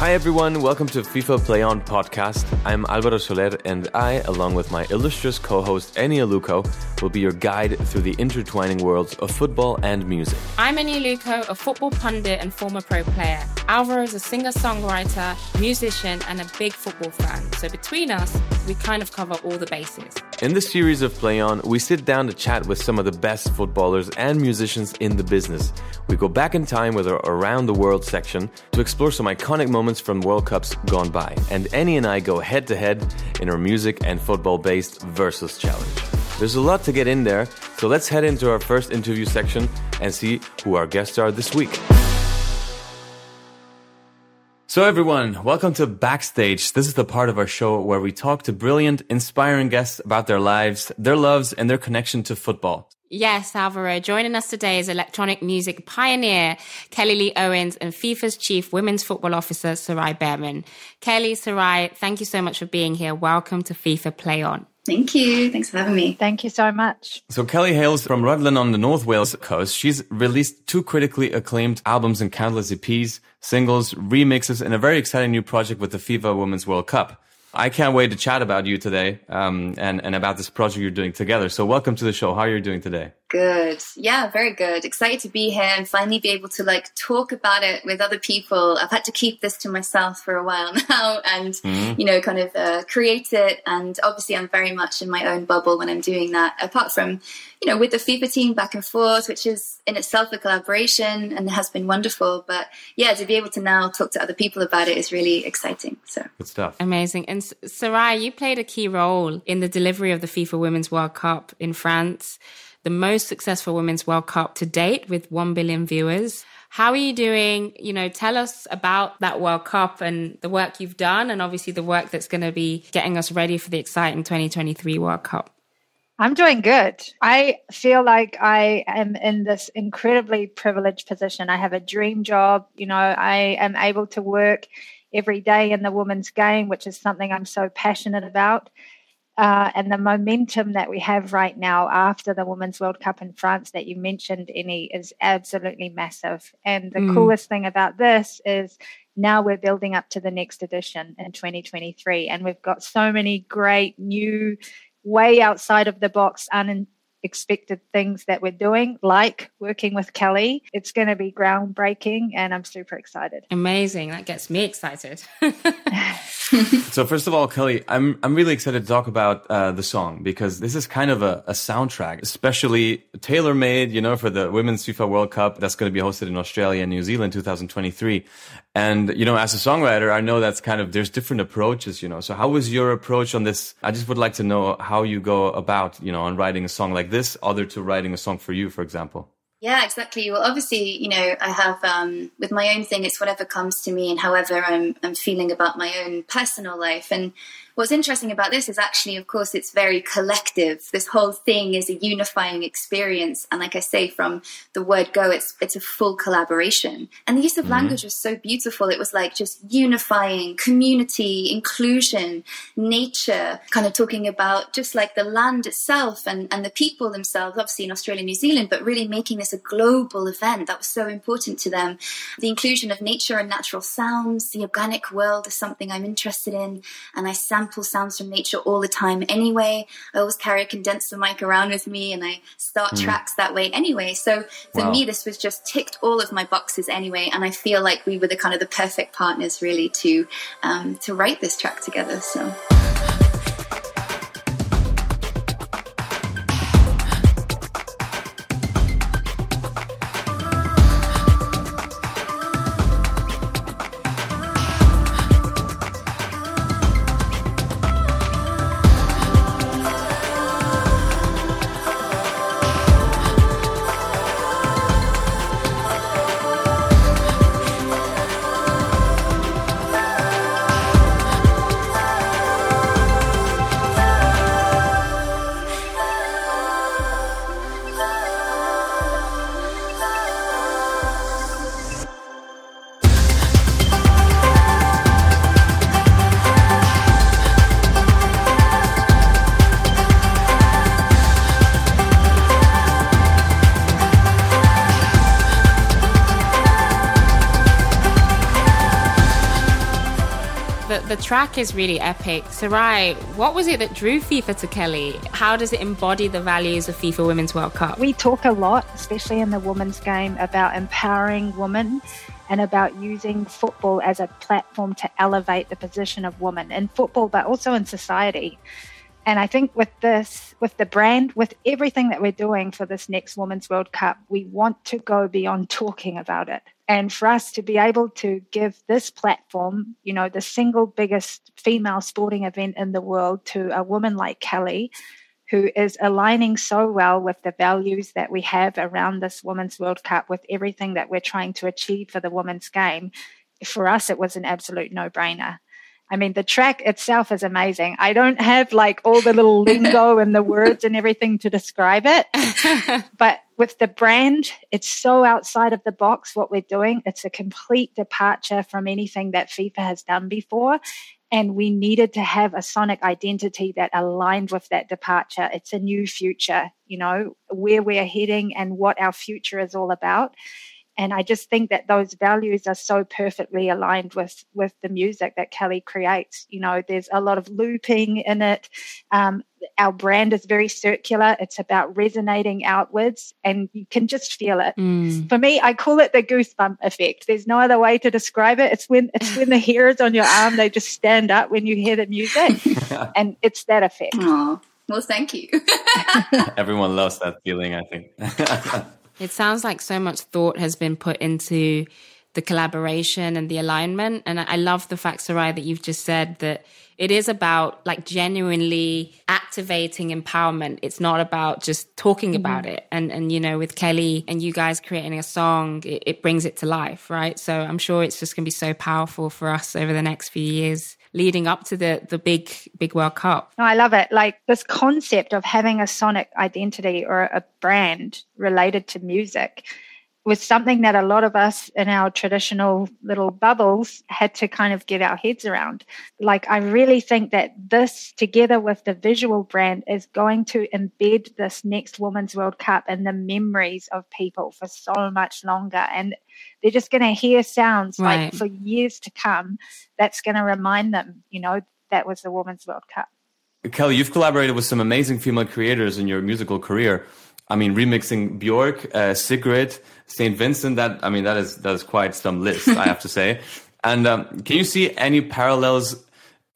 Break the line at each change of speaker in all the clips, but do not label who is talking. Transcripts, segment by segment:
Hi everyone, welcome to FIFA Play On podcast. I'm Alvaro Soler and I, along with my illustrious co-host Eni Aluko, will be your guide through the intertwining worlds of football and music.
I'm Eni Aluko, a football pundit and former pro player. Alvaro is a singer-songwriter, musician and a big football fan. So between us, we kind of cover all the bases.
In this series of Play On, we sit down to chat with some of the best footballers and musicians in the business. We go back in time with our Around the World section to explore some iconic moments from World Cups gone by. And Eni and I go head to head in our music and football based Versus Challenge. There's a lot to get in there, so let's head into our first interview section and see who our guests are this week. So, everyone, welcome to Backstage. This is the part of our show where we talk to brilliant, inspiring guests about their lives, their loves, and their connection to football.
Yes, Alvaro. Joining us today is electronic music pioneer Kelly Lee Owens and FIFA's chief women's football officer Sarai Bareman. Kelly, Sarai, thank you so much for being here. Welcome to FIFA Play On.
Thank you. Thanks for having me.
Thank you so much.
So Kelly hails from Rhuddlan on the North Wales coast. She's released two critically acclaimed albums and countless EPs, singles, remixes, and a very exciting new project with the FIFA Women's World Cup. I can't wait to chat about you today um, and, and about this project you're doing together. So welcome to the show. How are you doing today?
Good. Yeah, very good. Excited to be here and finally be able to like talk about it with other people. I've had to keep this to myself for a while now and, mm-hmm. you know, kind of uh, create it. And obviously I'm very much in my own bubble when I'm doing that, apart from, you know, with the FIFA team back and forth, which is in itself a collaboration and has been wonderful. But yeah, to be able to now talk to other people about it is really exciting. So
good stuff.
Amazing. And Sarai, you played a key role in the delivery of the FIFA Women's World Cup in France the most successful Women's World Cup to date with 1 billion viewers. How are you doing? You know, tell us about that World Cup and the work you've done, and obviously the work that's going to be getting us ready for the exciting 2023 World Cup.
I'm doing good. I feel like I am in this incredibly privileged position. I have a dream job. You know, I am able to work every day in the women's game, which is something I'm so passionate about uh, and the momentum that we have right now after the Women's World Cup in France that you mentioned, Eni, is absolutely massive. And the mm. coolest thing about this is now we're building up to the next edition in 2023. And we've got so many great new, way outside of the box, un- expected things that we're doing, like working with Kelly. It's going to be groundbreaking, and I'm super excited.
Amazing. That gets me excited.
so first of all, Kelly, I'm I'm really excited to talk about uh, the song because this is kind of a, a soundtrack, especially tailor made, you know, for the Women's FIFA World Cup that's going to be hosted in Australia and New Zealand 2023. And, you know, as a songwriter, I know that's kind of, there's different approaches, you know. So how was your approach on this? I just would like to know how you go about, you know, on writing a song like this, other to writing a song for you, for example.
Yeah, exactly. Well, obviously, you know, I have um, with my own thing. It's whatever comes to me and however I'm I'm feeling about my own personal life. And what's interesting about this is actually, of course, it's very collective. This whole thing is a unifying experience, and like I say, from the word go, it's it's a full collaboration. And the use of mm-hmm. language was so beautiful. It was like just unifying community, inclusion, nature, kind of talking about just like the land itself and and the people themselves. Obviously in Australia, New Zealand, but really making this a global event that was so important to them. The inclusion of nature and natural sounds, the organic world is something I'm interested in, and I sample sample sounds from nature all the time anyway. I always carry a condenser mic around with me and I start mm. tracks that way anyway. So for wow. me, this was just ticked all of my boxes anyway. And I feel like we were the kind of the perfect partners really to, um, to write this track together. So.
The, track is really epic. Sarai, what was it that drew FIFA to Kelly? How does it embody the values of FIFA Women's World Cup?
We talk a lot, especially in the women's game, about empowering women and about using football as a platform to elevate the position of women in football, but also in society. And I think with this, with the brand, with everything that we're doing for this next Women's World Cup, we want to go beyond talking about it. And for us to be able to give this platform, you know, the single biggest female sporting event in the world to a woman like Kelly, who is aligning so well with the values that we have around this Women's World Cup, with everything that we're trying to achieve for the women's game, for us, it was an absolute no brainer. I mean, the track itself is amazing. I don't have like all the little lingo and the words and everything to describe it. but with the brand, it's so outside of the box what we're doing. It's a complete departure from anything that FIFA has done before. And we needed to have a sonic identity that aligned with that departure. It's a new future, you know, where we're heading and what our future is all about and I just think that those values are so perfectly aligned with with the music that Kelly creates. You know, there's a lot of looping in it. Um, our brand is very circular. It's about resonating outwards, and you can just feel it. Mm. For me, I call it the goosebump effect. There's no other way to describe it. It's when it's when the hairs on your arm they just stand up when you hear the music, and it's that effect.
Aww. Well, thank you.
Everyone loves that feeling, I think.
It sounds like so much thought has been put into the collaboration and the alignment. And I love the fact, Sarai, that you've just said that it is about like genuinely activating empowerment. It's not about just talking mm-hmm. about it. And, and, you know, with Kelly and you guys creating a song, it, it brings it to life, right? So I'm sure it's just going to be so powerful for us over the next few years leading up to the the big big World Cup.
No, I love it. Like this concept of having a sonic identity or a brand related to music was something that a lot of us in our traditional little bubbles had to kind of get our heads around. Like, I really think that this, together with the visual brand, is going to embed this next Women's World Cup in the memories of people for so much longer. And they're just going to hear sounds right. like for years to come that's going to remind them, you know, that was the Women's World Cup.
Kelly, you've collaborated with some amazing female creators in your musical career. I mean, remixing Bjork, uh, Sigrid, Saint Vincent. That I mean, that is that is quite some list, I have to say. And um, can you see any parallels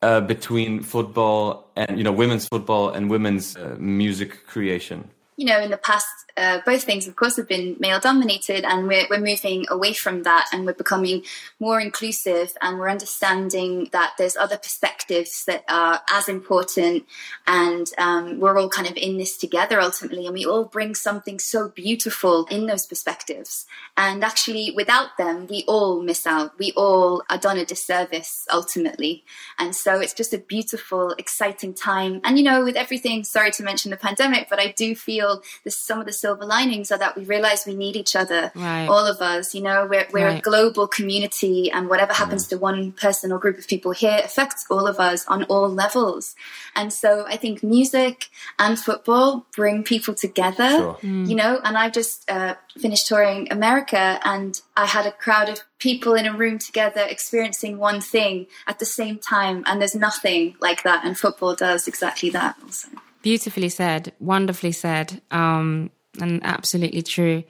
uh, between football and you know women's football and women's uh, music creation?
You know, in the past uh, both things, of course, have been male dominated, and we're, we're moving away from that and we're becoming more inclusive and we're understanding that there's other perspectives that are as important, and um, we're all kind of in this together ultimately, and we all bring something so beautiful in those perspectives. And actually, without them, we all miss out. We all are done a disservice ultimately. And so it's just a beautiful, exciting time. And you know, with everything, sorry to mention the pandemic, but I do feel there's some of the silver linings are that we realize we need each other, right. all of us. You know, we're, we're right. a global community, and whatever happens to one person or group of people here affects all of us on all levels. And so I think music and football bring people together, sure. mm. you know, and I've just uh, finished touring America and I had a crowd of people in a room together experiencing one thing at the same time. And there's nothing like that. And football does exactly that also.
Beautifully said, wonderfully said. Um, and absolutely true.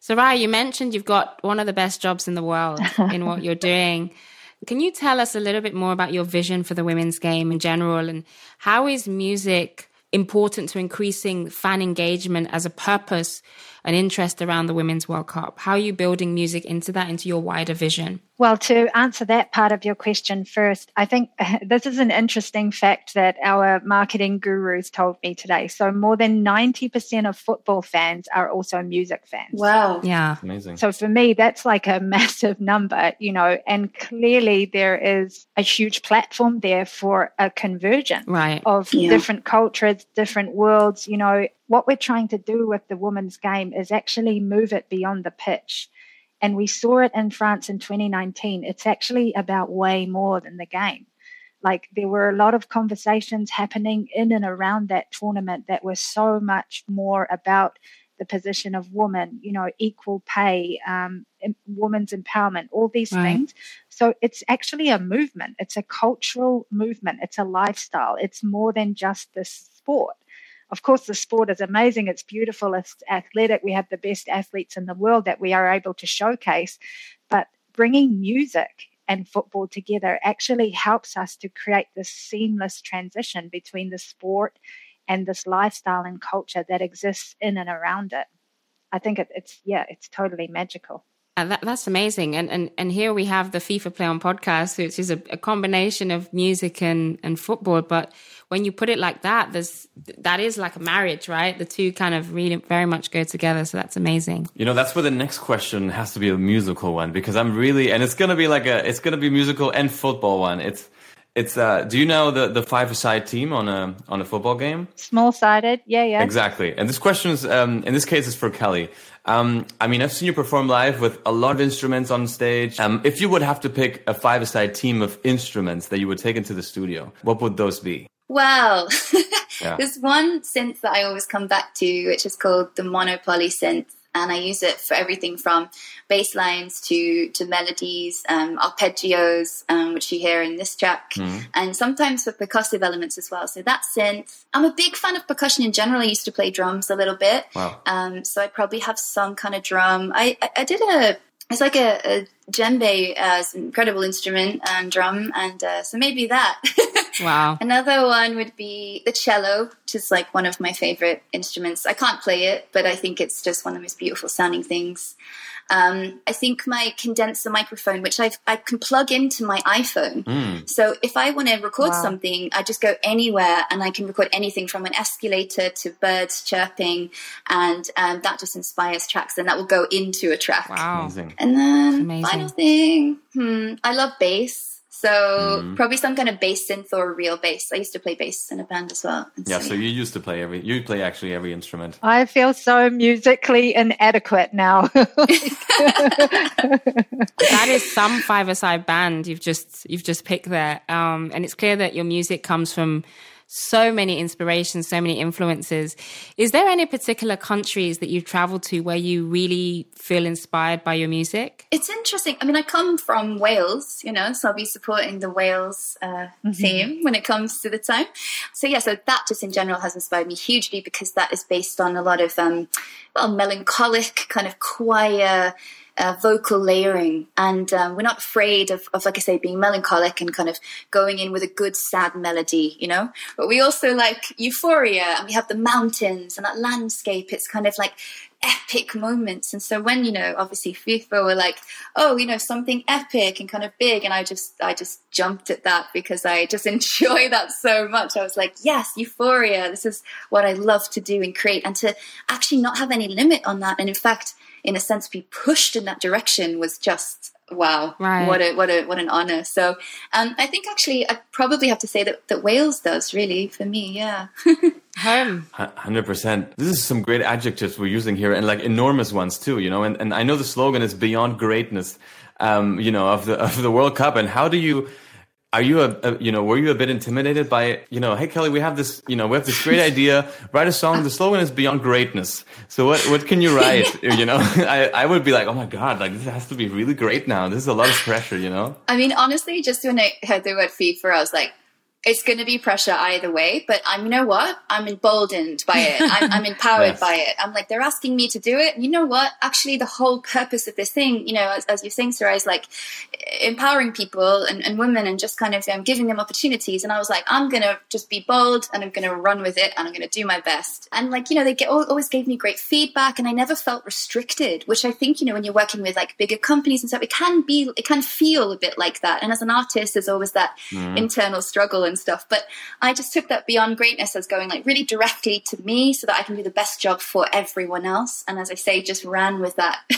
So, Raya, you mentioned you've got one of the best jobs in the world in what you're doing. Can you tell us a little bit more about your vision for the women's game in general and how is music important to increasing fan engagement as a purpose and interest around the Women's World Cup? How are you building music into that, into your wider vision?
Well, to answer that part of your question first, I think this is an interesting fact that our marketing gurus told me today. So, more than 90% of football fans are also music fans.
Wow.
Yeah.
Amazing.
So, for me, that's like a massive number, you know, and clearly there is a huge platform there for a convergence
right.
of yeah. different cultures, different worlds. You know, what we're trying to do with the women's game is actually move it beyond the pitch and we saw it in France in 2019. It's actually about way more than the game. Like there were a lot of conversations happening in and around that tournament that were so much more about the position of women, you know, equal pay, um, women's empowerment, all these right. things. So it's actually a movement. It's a cultural movement. It's a lifestyle. It's more than just this sport. Of course, the sport is amazing. It's beautiful. It's athletic. We have the best athletes in the world that we are able to showcase. But bringing music and football together actually helps us to create this seamless transition between the sport and this lifestyle and culture that exists in and around it. I think it, it's yeah, it's totally magical.
Uh, that, that's amazing. And, and and here we have the FIFA Play On podcast, which is a, a, combination of music and, and football. But when you put it like that, there's that is like a marriage, right? The two kind of really very much go together. So that's amazing.
You know, that's where the next question has to be a musical one because I'm really and it's gonna be like a it's gonna be musical and football one. It's it's uh do you know the the five side team on a on a football game?
Small sided, yeah, yeah.
Exactly. And this question is um in this case is for Kelly. Um I mean I've seen you perform live with a lot of instruments on stage. Um if you would have to pick a five side team of instruments that you would take into the studio, what would those be?
Well, yeah. there's one synth that I always come back to, which is called the Mono/Poly synth and I use it for everything from bass lines to to melodies, um, arpeggios, um, which you hear in this track, mm. and sometimes for percussive elements as well. So that synth. I'm a big fan of percussion in general. I used to play drums a little bit,
wow.
um, so I probably have some kind of drum. I I, I did a it's like a, a djembe, uh, an incredible instrument and drum, and uh, so maybe that.
wow.
Another one would be the cello, which is like one of my favorite instruments. I can't play it, but I think it's just one of the most beautiful sounding things. Um, I think my condenser microphone, which I've, i can plug into my iPhone. Mm. So if I want to record wow. something, I just go anywhere and I can record anything from an escalator to birds chirping. And um, that just inspires tracks and that will go into a track.
Wow. Amazing.
And then final thing, hmm, I love bass. So mm. probably some kind of bass synth or real bass. I used to play bass in a band as well.
Yeah, so, so you used to play every you play actually every instrument.
I feel so musically inadequate now.
that is some five-a-side band you've just you've just picked there. Um, and it's clear that your music comes from so many inspirations, so many influences. Is there any particular countries that you've traveled to where you really feel inspired by your music?
It's interesting. I mean, I come from Wales, you know, so I'll be supporting the Wales uh, mm-hmm. theme when it comes to the time. So, yeah, so that just in general has inspired me hugely because that is based on a lot of, um, well, melancholic, kind of choir uh, vocal layering. And um, we're not afraid of, of, like I say, being melancholic and kind of going in with a good sad melody, you know? But we also like euphoria and we have the mountains and that landscape. It's kind of like epic moments. And so when, you know, obviously FIFA were like, oh, you know, something epic and kind of big. And I just, I just jumped at that because I just enjoy that so much. I was like, yes, euphoria. This is what I love to do and create and to actually not have any limit on that. And in fact, in a sense be pushed in that direction was just wow right. what a what a what an honor so um, i think actually i probably have to say that, that wales does really for me yeah
home
100% this is some great adjectives we're using here and like enormous ones too you know? And, and i know the slogan is beyond greatness um, you know of the of the world cup. And how do you are you a, a, you know were you a bit intimidated by you know hey kelly we have this you know we have this great idea. Write a song. The slogan is beyond greatness. So what what can you write you know? I, I would be like oh my god like this has to be really great now. This is a lot of pressure you know?
I mean honestly just when i heard the word fifa i was like it's going to be pressure either way, but I'm, you know what? I'm emboldened by it. I'm, I'm empowered yes. by it. I'm like, they're asking me to do it. And you know what? Actually, the whole purpose of this thing, you know, as, as you're saying, Sarah, is like empowering people and, and women and just kind of um, giving them opportunities. And I was like, I'm going to just be bold and I'm going to run with it and I'm going to do my best. And like, you know, they get, always gave me great feedback and I never felt restricted, which I think, you know, when you're working with like bigger companies and stuff, it can be, it can feel a bit like that. And as an artist, there's always that mm. internal struggle and stuff. But I just took that beyond greatness as going like really directly to me so that I can do the best job for everyone else. And as I say, just ran with that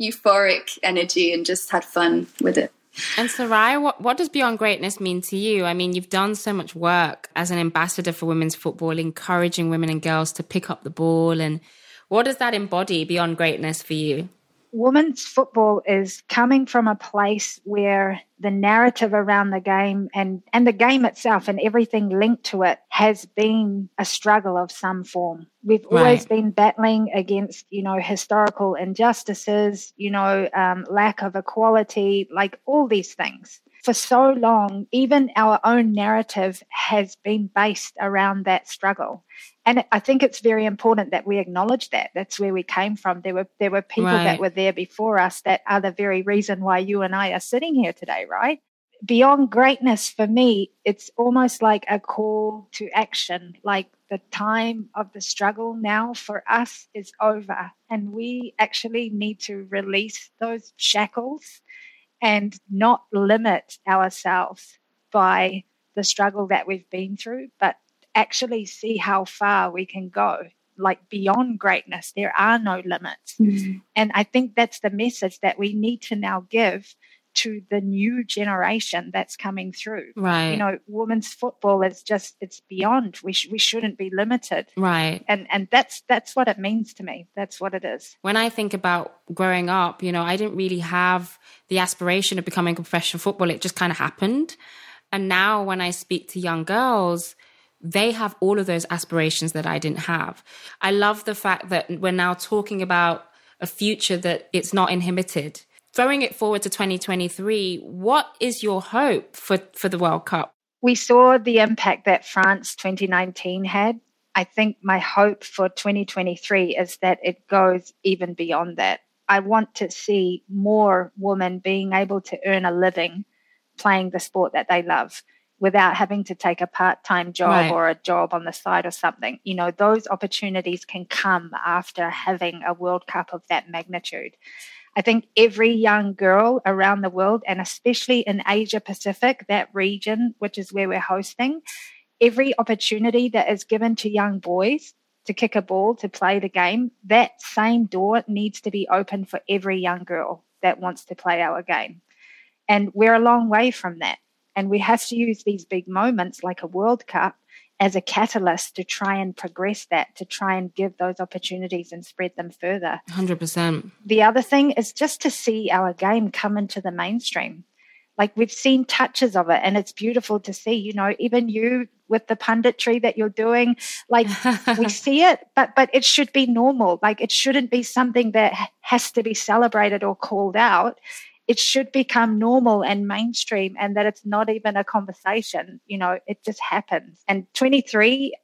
euphoric energy and just had fun with it.
And Sarai, what, what does Beyond Greatness mean to you? I mean, you've done so much work as an ambassador for women's football, encouraging women and girls to pick up the ball. And what does that embody beyond greatness for you?
Women's football is coming from a place where the narrative around the game and, and the game itself and everything linked to it has been a struggle of some form. We've right. always been battling against, you know, historical injustices, you know, um, lack of equality, like all these things. For so long, even our own narrative has been based around that struggle and I think it's very important that we acknowledge that. That's where we came from. There were there were people right. that were there before us that are the very reason why you and I are sitting here today, right? Beyond greatness for me, it's almost like a call to action. Like the time of the struggle now for us is over, and we actually need to release those shackles and not limit ourselves by the struggle that we've been through, but actually see how far we can go like beyond greatness. There are no limits. Mm-hmm. and i think that's the message that we need to now give to the new generation that's coming through.
Right.
you know women's football is just it's beyond. We, sh- we shouldn't be limited.
Right.
And and that's that's what it means to me. That's what it is.
When i think about growing up you know i didn't really have the aspiration of becoming a professional footballer. It just kind of happened. And now when i speak to young girls they have all of those aspirations that I didn't have. I love the fact that we're now talking about a future that it's not inhibited. Throwing it forward to 2023, what is your hope for, for the World Cup?
We saw the impact that France 2019 had. I think my hope for 2023 is that it goes even beyond that. I want to see more women being able to earn a living playing the sport that they love without having to take a part time job right. or a job on the side or something. You know, those opportunities can come after having a World Cup of that magnitude. I think every young girl around the world, and especially in Asia Pacific, that region, which is where we're hosting, every opportunity that is given to young boys to kick a ball, to play the game, that same door needs to be open for every young girl that wants to play our game. And we're a long way from that. And we have to use these big moments like a World Cup as a catalyst to try and progress that, to try and give those opportunities and spread them further.
100%.
The other thing is just to see our game come into the mainstream. Like we've seen touches of it and it's beautiful to see, you know, even you with the punditry that you're doing, like we see it, but but it should be normal. Like it shouldn't be something that has to be celebrated or called out it should become normal and mainstream and that it's not even a conversation. You know, it just happens. And 23,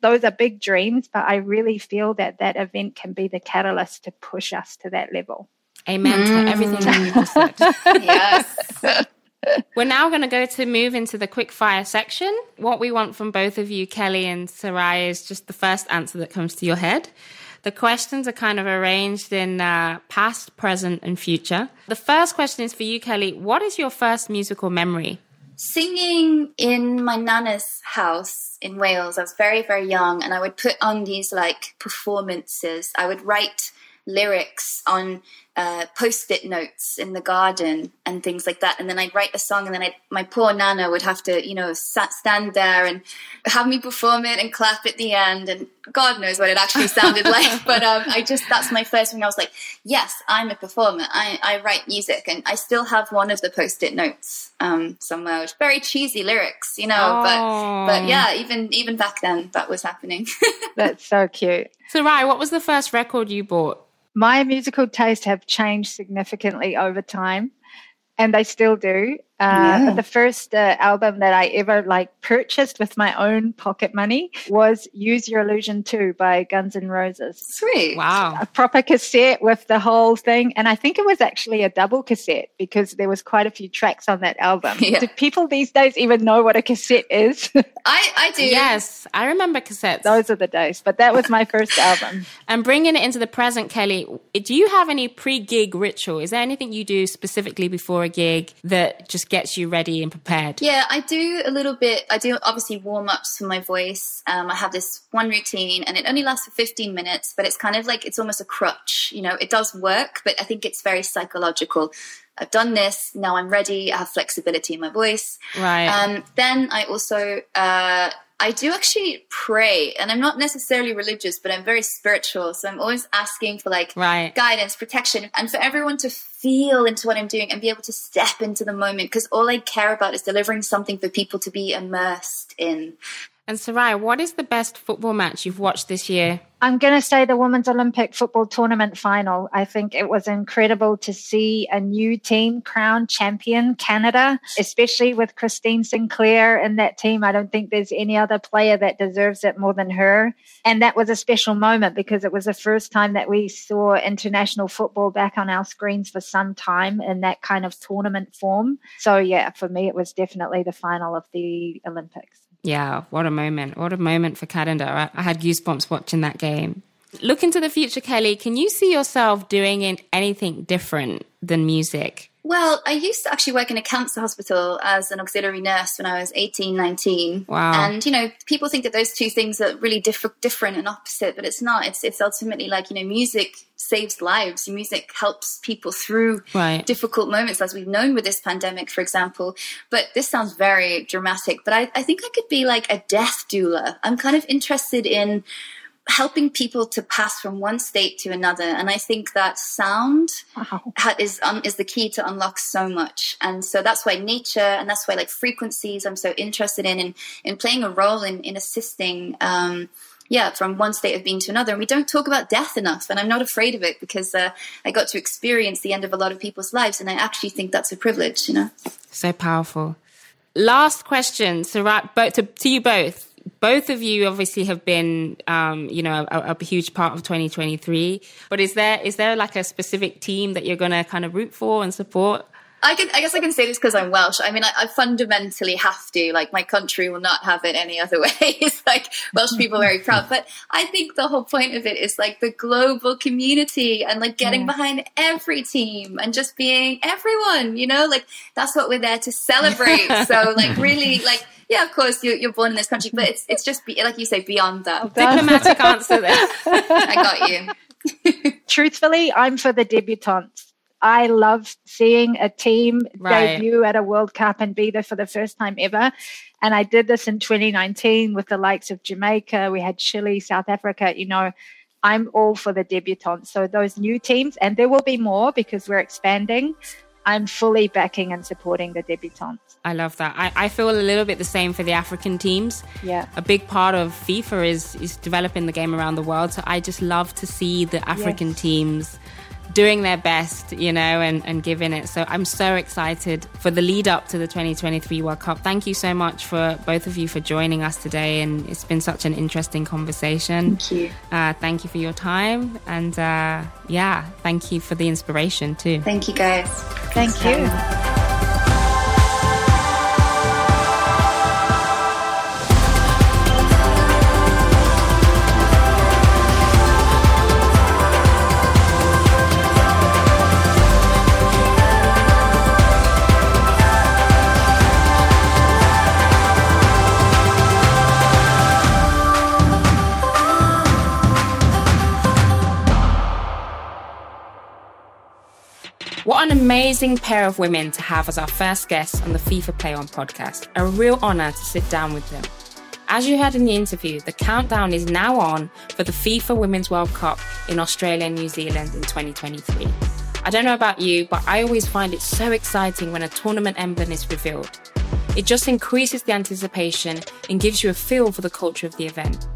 those are big dreams, but I really feel that that event can be the catalyst to push us to that level.
Amen mm. to everything you just said. yes. We're now going to go to move into the quick fire section. What we want from both of you, Kelly and Sarai, is just the first answer that comes to your head. The questions are kind of arranged in uh, past, present, and future. The first question is for you, Kelly. What is your first musical memory?
Singing in my nana's house in Wales. I was very, very young, and I would put on these like performances. I would write lyrics on uh, post-it notes in the garden and things like that. And then I'd write a song, and then I'd, my poor nana would have to, you know, sat, stand there and have me perform it and clap at the end. And God knows what it actually sounded like. But um, I just that's my first thing. I was like, yes, I'm a performer. I, I write music, and I still have one of the post-it notes um, somewhere. Which very cheesy lyrics, you know. But but yeah, even even back then, that was happening.
that's so cute.
So, Rai, what was the first record you bought?
My musical taste have changed significantly over time and they still do uh, yeah. The first uh, album that I ever like purchased with my own pocket money was "Use Your Illusion 2" by Guns N' Roses.
Sweet,
wow!
A proper cassette with the whole thing, and I think it was actually a double cassette because there was quite a few tracks on that album. Yeah. Do people these days even know what a cassette is?
I I do.
Yes, I remember cassettes.
Those are the days, but that was my first album.
And bringing it into the present, Kelly, do you have any pre-gig ritual? Is there anything you do specifically before a gig that just just gets you ready and prepared?
Yeah, I do a little bit. I do obviously warm ups for my voice. Um, I have this one routine and it only lasts for 15 minutes, but it's kind of like it's almost a crutch. You know, it does work, but I think it's very psychological. I've done this. Now I'm ready. I have flexibility in my voice.
Right.
Um, then I also, uh, I do actually pray, and I'm not necessarily religious, but I'm very spiritual. So I'm always asking for like
right.
guidance, protection, and for everyone to feel into what I'm doing and be able to step into the moment. Because all I care about is delivering something for people to be immersed in.
And Sarai, what is the best football match you've watched this year?
I'm going to say the Women's Olympic Football Tournament final. I think it was incredible to see a new team crown champion, Canada, especially with Christine Sinclair in that team. I don't think there's any other player that deserves it more than her. And that was a special moment because it was the first time that we saw international football back on our screens for some time in that kind of tournament form. So, yeah, for me, it was definitely the final of the Olympics.
Yeah, what a moment. What a moment for Canada. I had goosebumps watching that game. Look into the future, Kelly. Can you see yourself doing anything different than music?
Well, I used to actually work in a cancer hospital as an auxiliary nurse when I was 18, 19.
Wow.
And, you know, people think that those two things are really diff- different and opposite, but it's not. It's, it's ultimately like, you know, music saves lives. Music helps people through
right.
difficult moments, as we've known with this pandemic, for example. But this sounds very dramatic, but I, I think I could be like a death doula. I'm kind of interested in helping people to pass from one state to another. And I think that sound
wow.
is um, is the key to unlock so much. And so that's why nature and that's why like frequencies I'm so interested in in, in playing a role in in assisting. Um, yeah, from one state of being to another. And we don't talk about death enough. And I'm not afraid of it because uh, I got to experience the end of a lot of people's lives. And I actually think that's a privilege, you know?
So powerful. Last question, Sarai, but to, to you both both of you obviously have been, um, you know, a, a, huge part of 2023. But is there is there like a specific team that you're going to kind of root for and support?
I, can, I guess I can say this because I'm Welsh. I mean, I, I, fundamentally have to. Like, my country will not have it any other way. it's like Welsh people are very proud. But I think the whole point of it is like the global community and like getting yeah. behind every team and just being everyone, you know? Like, that's what we're there to celebrate. so, like, really, like, yeah, of course, you're, you're born in this country, but it's it's just be, like you say, beyond that.
Oh, Diplomatic answer there.
I got you.
Truthfully, I'm for the debutantes. I love seeing a team right. debut at a World Cup and be there for the first time ever. And I did this in 2019 with the likes of Jamaica. We had Chile, South Africa. You know, I'm all for the debutantes. So those new teams, and there will be more because we're expanding. I'm fully backing and supporting the debutantes.
I love that. I, I feel a little bit the same for the African teams.
Yeah.
A big part of FIFA is is developing the game around the world. So I just love to see the African yes. teams doing their best, you know, and, and giving it. So I'm so excited for the lead up to the 2023 World Cup. Thank you so much for both of you for joining us today. And it's been such an interesting conversation.
Thank you.
Uh, thank you for your time. And uh, yeah, thank you for the inspiration too.
Thank you, guys.
Thank you.
What an amazing pair of women to have as our first guests on the FIFA Play On podcast. A real honour to sit down with them. As you heard in the interview, the countdown is now on for the FIFA Women's World Cup in Australia and New Zealand in 2023. I don't know about you, but I always find it so exciting when a tournament emblem is revealed. It just increases the anticipation and gives you a feel for the culture of the event.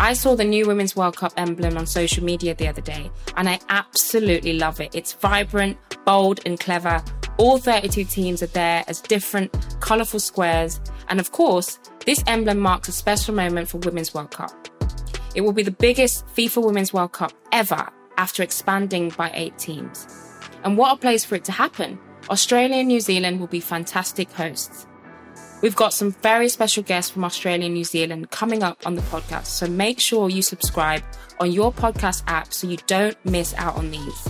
I saw the new Women's World Cup emblem on social media the other day, and I absolutely love it. It's vibrant, bold, and clever. All 32 teams are there as different, colourful squares. And of course, this emblem marks a special moment for Women's World Cup. It will be the biggest FIFA Women's World Cup ever after expanding by eight teams. And what a place for it to happen! Australia and New Zealand will be fantastic hosts. We've got some very special guests from Australia and New Zealand coming up on the podcast, so make sure you subscribe on your podcast app so you don't miss out on these.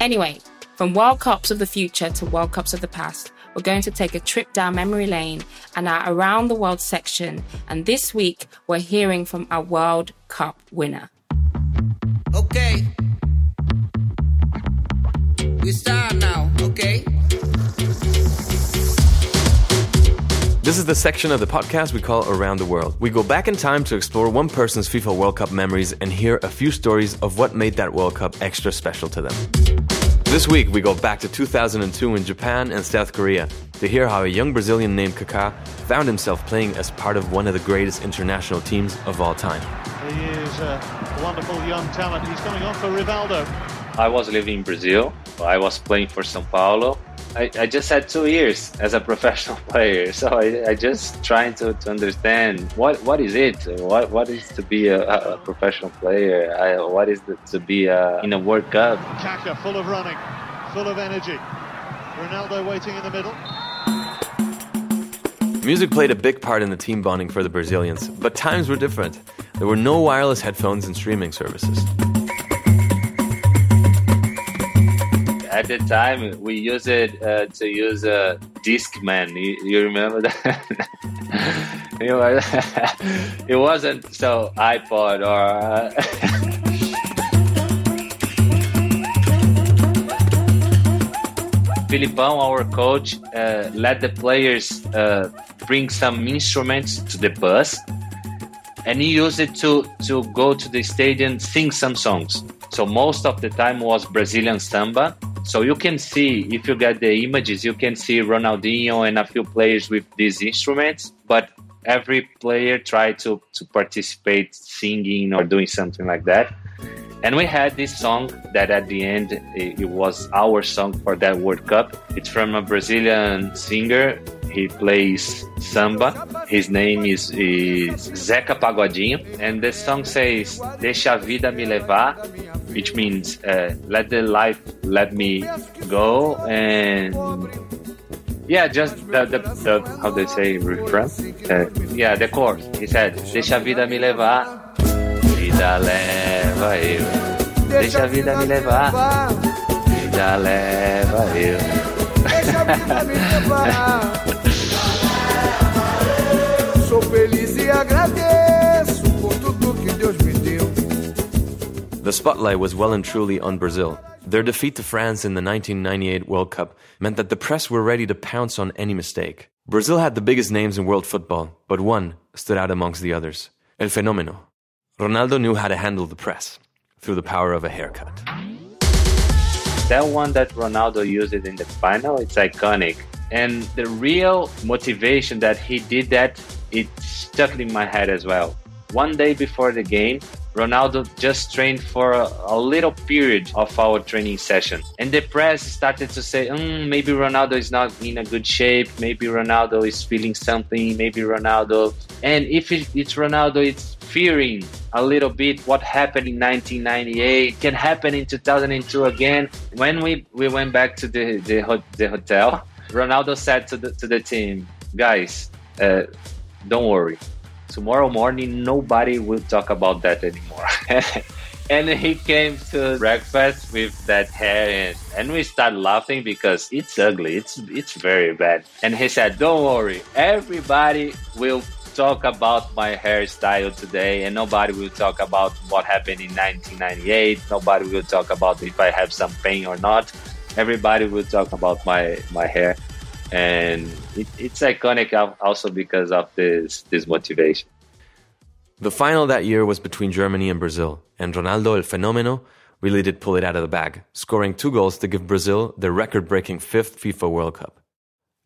Anyway, from World Cups of the future to World Cups of the past, we're going to take a trip down memory lane and our Around the World section. And this week, we're hearing from our World Cup winner.
Okay. We start now, okay?
This is the section of the podcast we call Around the World. We go back in time to explore one person's FIFA World Cup memories and hear a few stories of what made that World Cup extra special to them. This week, we go back to 2002 in Japan and South Korea to hear how a young Brazilian named Kaká found himself playing as part of one of the greatest international teams of all time.
He is a wonderful young talent. He's coming on for Rivaldo.
I was living in Brazil. I was playing for São Paulo I, I just had two years as a professional player, so I, I just trying to, to understand what what is it, what what is to be a, a professional player, I, what is the, to be a, in a World Cup.
Kaka full of running, full of energy. Ronaldo waiting in the middle.
Music played a big part in the team bonding for the Brazilians, but times were different. There were no wireless headphones and streaming services.
At the time we used it uh, to use a Discman. You, you remember that? it, was, it wasn't so iPod or. Uh, Filipão, our coach, uh, let the players uh, bring some instruments to the bus, and he used it to to go to the stadium, sing some songs. So most of the time was Brazilian samba, so you can see, if you get the images, you can see Ronaldinho and a few players with these instruments, but every player tried to, to participate singing or doing something like that. And we had this song that at the end it, it was our song for that World Cup. It's from a Brazilian singer. He plays samba. His name is, is Zeca Pagodinho. And the song says, Deixa a vida me levar, which means uh, let the life let me go. And yeah, just the, the, the how they say refrain. Uh, yeah, the chorus. He said, Deixa a vida me levar vida leva eu. Deixa a vida me levar. Vida leva eu.
Sou feliz e agradeço por tudo que Deus me deu. The spotlight was well and truly on Brazil. Their defeat to France in the 1998 World Cup meant that the press were ready to pounce on any mistake. Brazil had the biggest names in world football, but one stood out amongst the others El Fenomeno, Ronaldo knew how to handle the press through the power of a haircut.
That one that Ronaldo used in the final, it's iconic. And the real motivation that he did that, it stuck in my head as well. One day before the game, Ronaldo just trained for a, a, little period of our training session. And the press started to say, mm, maybe Ronaldo is not in a good shape. Maybe Ronaldo is feeling something. Maybe Ronaldo. And if it's Ronaldo, it's fearing a little bit what happened in 1998 can happen in 2002 again. When we, we went back to the, the, the hotel, Ronaldo said to the, to the team, guys, uh, don't worry. Tomorrow morning nobody will talk about that anymore. And he came to breakfast with that hair and, and we started laughing because it's ugly. It's it's very bad. And he said don't worry. Everybody will talk about my hairstyle today and nobody will talk about what happened in 1998 nobody will talk about if i have some pain or not. Everybody will talk about my my hair. And it, it's iconic also because of this this motivation.
The final that year was between Germany and Brazil, and Ronaldo El Fenomeno really did pull it out of the bag, scoring two goals to give Brazil the record-breaking fifth FIFA World Cup.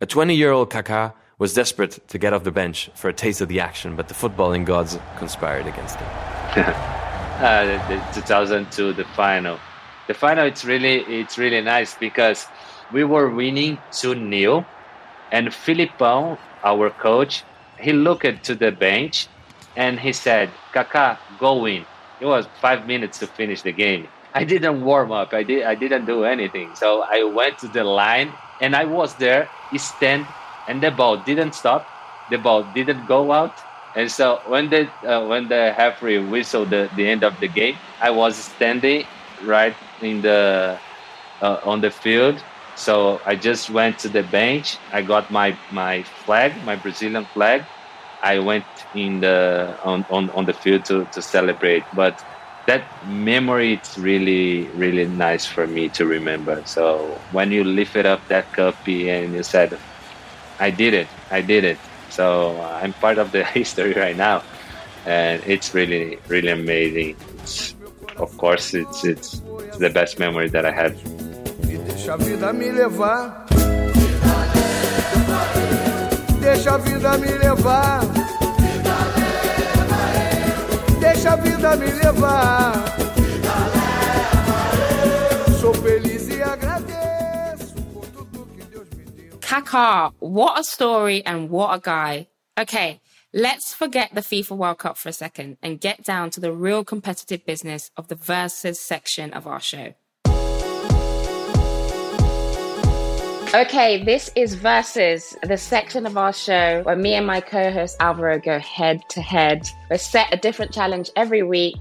A 20-year-old Kaká was desperate to get off the bench for a taste of the action, but the footballing gods conspired against him.
uh, the, the 2002, the final. The final, it's really, it's really nice because we were winning 2-0 and Filipão, our coach, he looked to the bench and he said, Kaká, go in. It was five minutes to finish the game. I didn't warm up. I did. I didn't do anything. So I went to the line and I was there, stand, and the ball didn't stop. The ball didn't go out. And so when the uh, when the referee whistled the, the end of the game, I was standing right in the uh, on the field so I just went to the bench. I got my, my flag, my Brazilian flag. I went in the on, on, on the field to, to celebrate. But that memory it's really really nice for me to remember. So when you lifted up that cup and you said, "I did it, I did it," So I'm part of the history right now, and it's really, really amazing. It's, of course, it's, it's the best memory that I have.
Deixa a vida me levar. Deixa a vida me levar. Deixa a vida me levar.
Kaká, what a story and what a guy. Okay, let's forget the FIFA World Cup for a second and get down to the real competitive business of the versus section of our show. Okay, this is Versus, the section of our show where me and my co host Alvaro go head to head. We set a different challenge every week.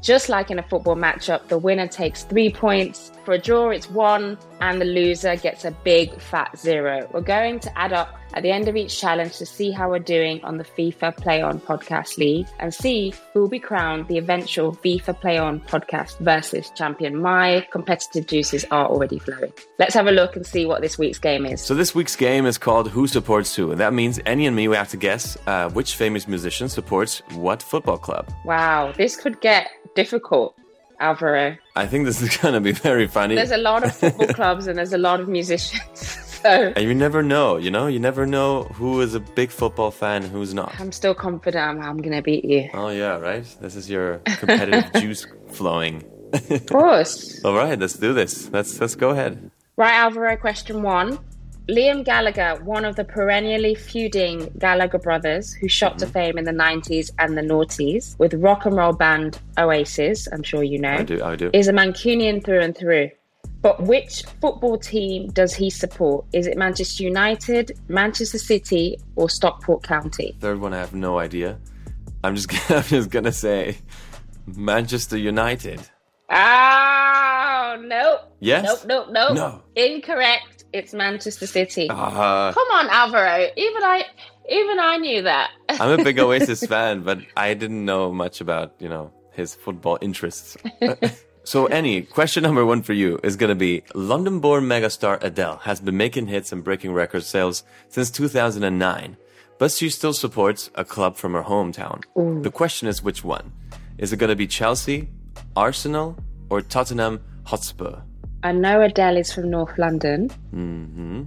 Just like in a football matchup, the winner takes three points. For a draw, it's one, and the loser gets a big fat zero. We're going to add up at the end of each challenge to see how we're doing on the FIFA Play On Podcast League and see who will be crowned the eventual FIFA Play On Podcast versus champion. My competitive juices are already flowing. Let's have a look and see what this week's game is.
So this week's game is called Who Supports Who, and that means Annie and me we have to guess uh, which famous musician supports what football club.
Wow, this could get difficult, Alvaro.
I think this is going to be very funny.
There's a lot of football clubs and there's a lot of musicians. So
and you never know, you know, you never know who is a big football fan, who's not.
I'm still confident I'm, I'm going to beat you.
Oh yeah, right. This is your competitive juice flowing.
Of course.
All right, let's do this. Let's let's go ahead.
Right, Alvaro, question one. Liam Gallagher, one of the perennially feuding Gallagher brothers who shot to mhm. fame in the 90s and the noughties with rock and roll band Oasis, I'm sure you know,
I do, I do.
is a Mancunian through and through. But which football team does he support? Is it Manchester United, Manchester City, or Stockport County?
Third one, I have no idea. I'm just I'm just gonna say Manchester United.
Oh, nope.
Yes?
Nope, nope, nope.
No.
Incorrect. It's Manchester City.
Uh,
Come on, Alvaro. Even I, even I knew that.
I'm a big Oasis fan, but I didn't know much about you know his football interests. so, Annie, question number one for you is going to be: London-born megastar Adele has been making hits and breaking record sales since 2009, but she still supports a club from her hometown. The question is, which one? Is it going to be Chelsea, Arsenal, or Tottenham Hotspur?
I know Adele is from North London. Mm-hmm.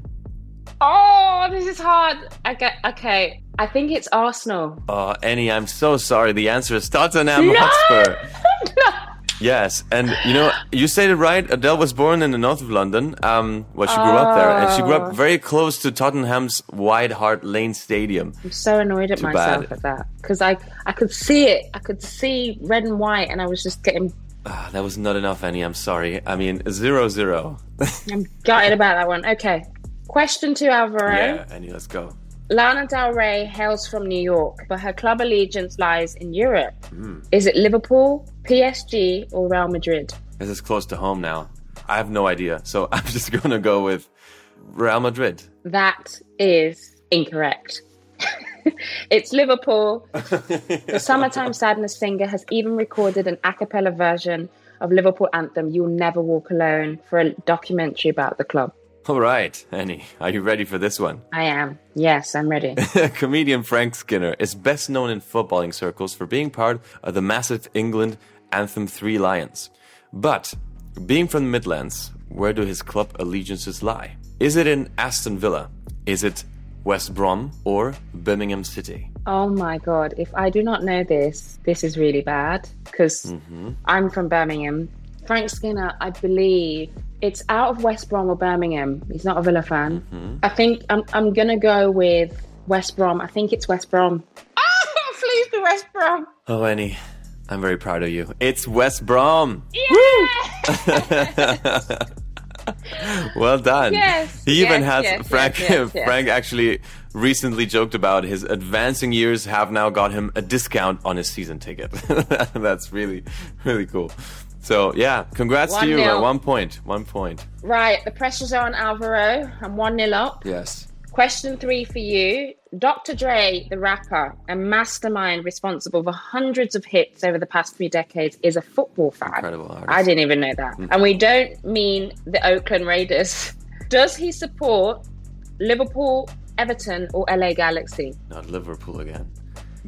Oh, this is hard. Okay, okay. I think it's Arsenal.
Uh, Annie, I'm so sorry. The answer is Tottenham Hotspur. Yes, and you know, you said it right. Adele was born in the north of London. Um, well, she grew up there, and she grew up very close to Tottenham's White Hart Lane Stadium.
I'm so annoyed at
Too
myself
bad.
at that because I I could see it. I could see red and white, and I was just getting.
Ah, that was not enough, Annie. I'm sorry. I mean, zero zero.
I'm gutted about that one. Okay. Question two, Alvaro.
yeah, Annie, let's go.
Lana Del Rey hails from New York, but her club allegiance lies in Europe.
Hmm.
Is it Liverpool, PSG, or Real Madrid?
This is close to home now. I have no idea, so I'm just gonna go with Real Madrid.
That is incorrect. it's Liverpool. the Summertime Sadness singer has even recorded an a cappella version of Liverpool anthem You'll Never Walk Alone for a documentary about the club.
All right, Annie, are you ready for this one?
I am. Yes, I'm ready.
Comedian Frank Skinner is best known in footballing circles for being part of the massive England anthem Three Lions. But, being from the Midlands, where do his club allegiances lie? Is it in Aston Villa? Is it West Brom or Birmingham City?
Oh my god, if I do not know this, this is really bad because I'm from Birmingham. Frank Skinner, I believe it's out of West Brom or Birmingham. He's not a Villa fan. I think I'm, I'm gonna go with West Brom. I think it's West Brom. Ah, please be West Brom.
Oh, Annie, I'm very proud of you. It's West Brom. well done.
Yes,
He even has
yes,
Frank.
yes, yes, yes.
Frank actually recently joked about his advancing years have now got him a discount on his season ticket. That's really, really cool. So yeah, congrats to you.
nil.
Uh, one point. One point.
Right, the pressure's on Alvaro. I'm 1 nil up.
Yes.
Question three for you. Dr. Dre, the rapper and mastermind responsible for hundreds of hits over the past three decades, is a football fan.
Incredible artist.
I didn't even know that. Mm. And we don't mean the Oakland Raiders. Does he support Liverpool, Everton or LA Galaxy?
Not Liverpool again.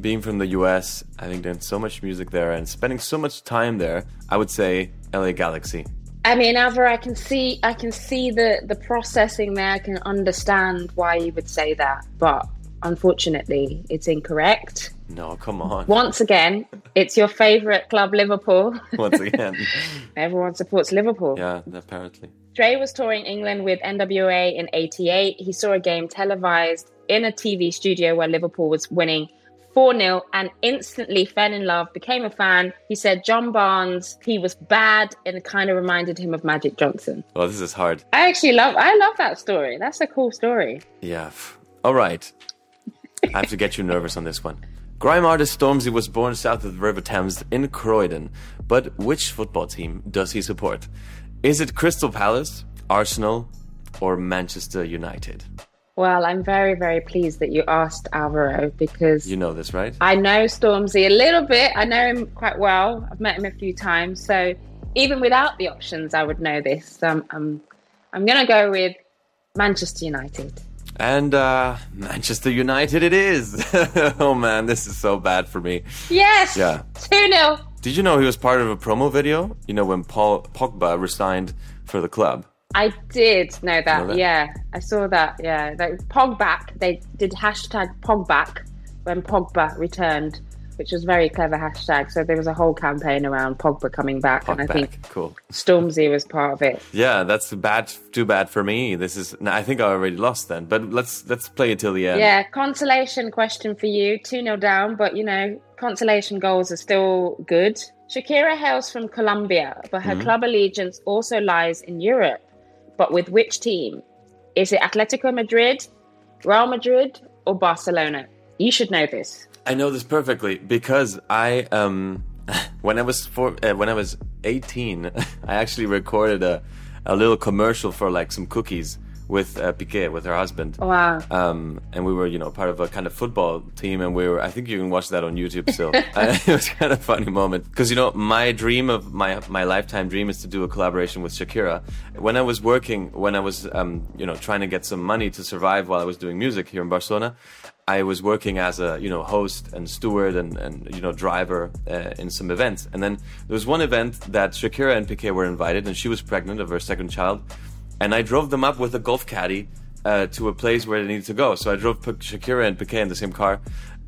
Being from the US, having done so much music there and spending so much time there, I would say LA Galaxy.
I mean, Alvaro, I can see, I can see the the processing there. I can understand why you would say that, but unfortunately, it's incorrect.
No, come on.
Once again, it's your favourite club, Liverpool.
Once again.
Everyone supports Liverpool.
yeah, apparently.
Dre was touring England with NWA in 88. He saw a game televised in a TV studio where Liverpool was winning 4 0 and instantly fell in love, became a fan. He said John Barnes, he was bad and it kind of reminded him of Magic Johnson.
Well, this is hard.
I actually love I love that story. That's a cool story.
Yeah. All right. I have to get you nervous on this one. Grime artist Stormzy was born south of the River Thames in Croydon, but which football team does he support? Is it Crystal Palace, Arsenal, or Manchester United?
Well, I'm very, very pleased that you asked Alvaro because
You know this, right?
I know Stormzy a little bit. I know him quite well. I've met him a few times. So even without the options, I would know this. Um, I'm, I'm going to go with Manchester United.
And uh, Manchester United it is. oh man, this is so bad for me.
Yes!
Yeah.
2 0.
Did you know he was part of a promo video? You know when Paul Pogba resigned for the club.
I did know that.
Know that?
Yeah, I saw that. Yeah, like Pogback. They did hashtag Pogback when Pogba returned, which was very clever hashtag. So there was a whole campaign around Pogba coming back, and I
Pogback,
think
cool.
Stormzy was part of it.
Yeah, that's bad. Too bad for me. This is. I think I already lost then. But let's let's play it till the end.
Yeah, consolation question for you. 2 0 down, but you know, consolation goals are still good. Shakira hails from Colombia, but her mm-hmm. club allegiance also lies in Europe. But with which team? Is it Atletico Madrid, Real Madrid, or Barcelona? You should know this.
I know this perfectly because I um when I was four, uh, when I was 18, I actually recorded a a little commercial for like some cookies with uh, Piqué with her husband.
Wow.
Um, and we were, you know, part of a kind of football team, and we were. I think you can watch that on YouTube still. Uh, it was kind of a funny moment because you know my dream of my my lifetime dream is to do a collaboration with Shakira. When I was working, when I was, um, you know, trying to get some money to survive while I was doing music here in Barcelona, I was working as a you know host and steward and and you know driver uh, in some events. And then there was one event that Shakira and Piqué were invited, and she was pregnant of her second child, and I drove them up with a golf caddy uh, to a place where they needed to go. So I drove P- Shakira and Piqué in the same car,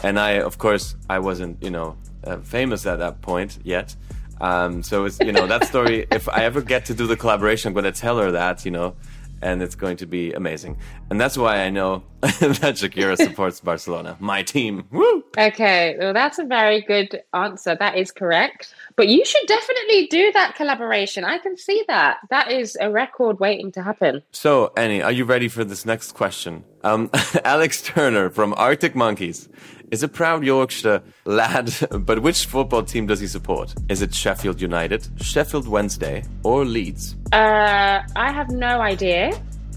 and I of course I wasn't you know uh, famous at that point yet. Um, so it's you know that story. if I ever get to do the collaboration, I'm going to tell her that you know and it's going to be amazing. And that's why I know that Shakira supports Barcelona, my team. Woo!
Okay, well, that's a very good answer. That is correct. But you should definitely do that collaboration. I can see that. That is a record waiting to happen.
So, Annie, are you ready for this next question? Um, Alex Turner from Arctic Monkeys is a proud Yorkshire lad, but which football team does he support? Is it Sheffield United, Sheffield Wednesday, or Leeds?
Uh, I have no idea.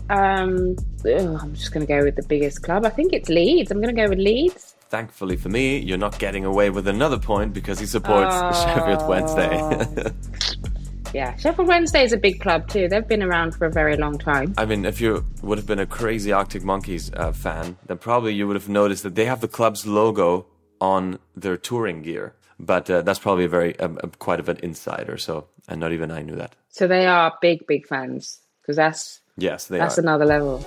Um, ugh, I'm just going to go with the biggest club. I think it's Leeds. I'm going to go with Leeds.
Thankfully for me, you're not getting away with another point because he supports Sheffield Wednesday.
Yeah, Sheffield Wednesday is a big club too. They've been around for a very long time.
I mean, if you would have been a crazy Arctic Monkeys uh, fan, then probably you would have noticed that they have the club's logo on their touring gear. But uh, that's probably a very um, quite of an insider. So, and not even I knew that.
So they are big, big fans because that's
Yes, they
that's
are.
another level.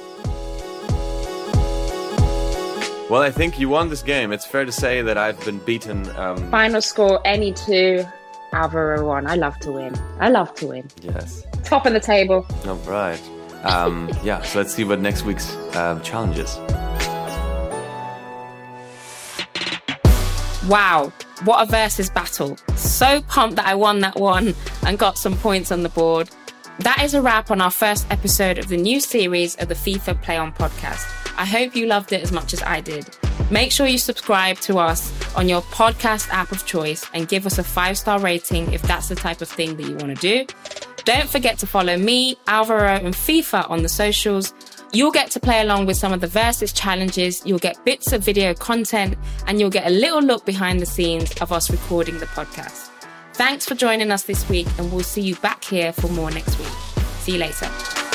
well, I think you won this game. It's fair to say that I've been beaten. Um,
Final score: Annie two. Alvaro one. I love to win. I love to win.
yes.
Top of the table.
All right. Um, yeah. So let's see what next week's um, challenge is.
Wow, what a versus battle. So pumped that I won that one and got some points on the board. That is a wrap on our first episode of the new series of the FIFA Play On podcast. I hope you loved it as much as I did. Make sure you subscribe to us on your podcast app of choice and give us a five star rating if that's the type of thing that you want to do. Don't forget to follow me, Alvaro, and FIFA on the socials. You'll get to play along with some of the Versus challenges, you'll get bits of video content, and you'll get a little look behind the scenes of us recording the podcast. Thanks for joining us this week, and we'll see you back here for more next week. See you later.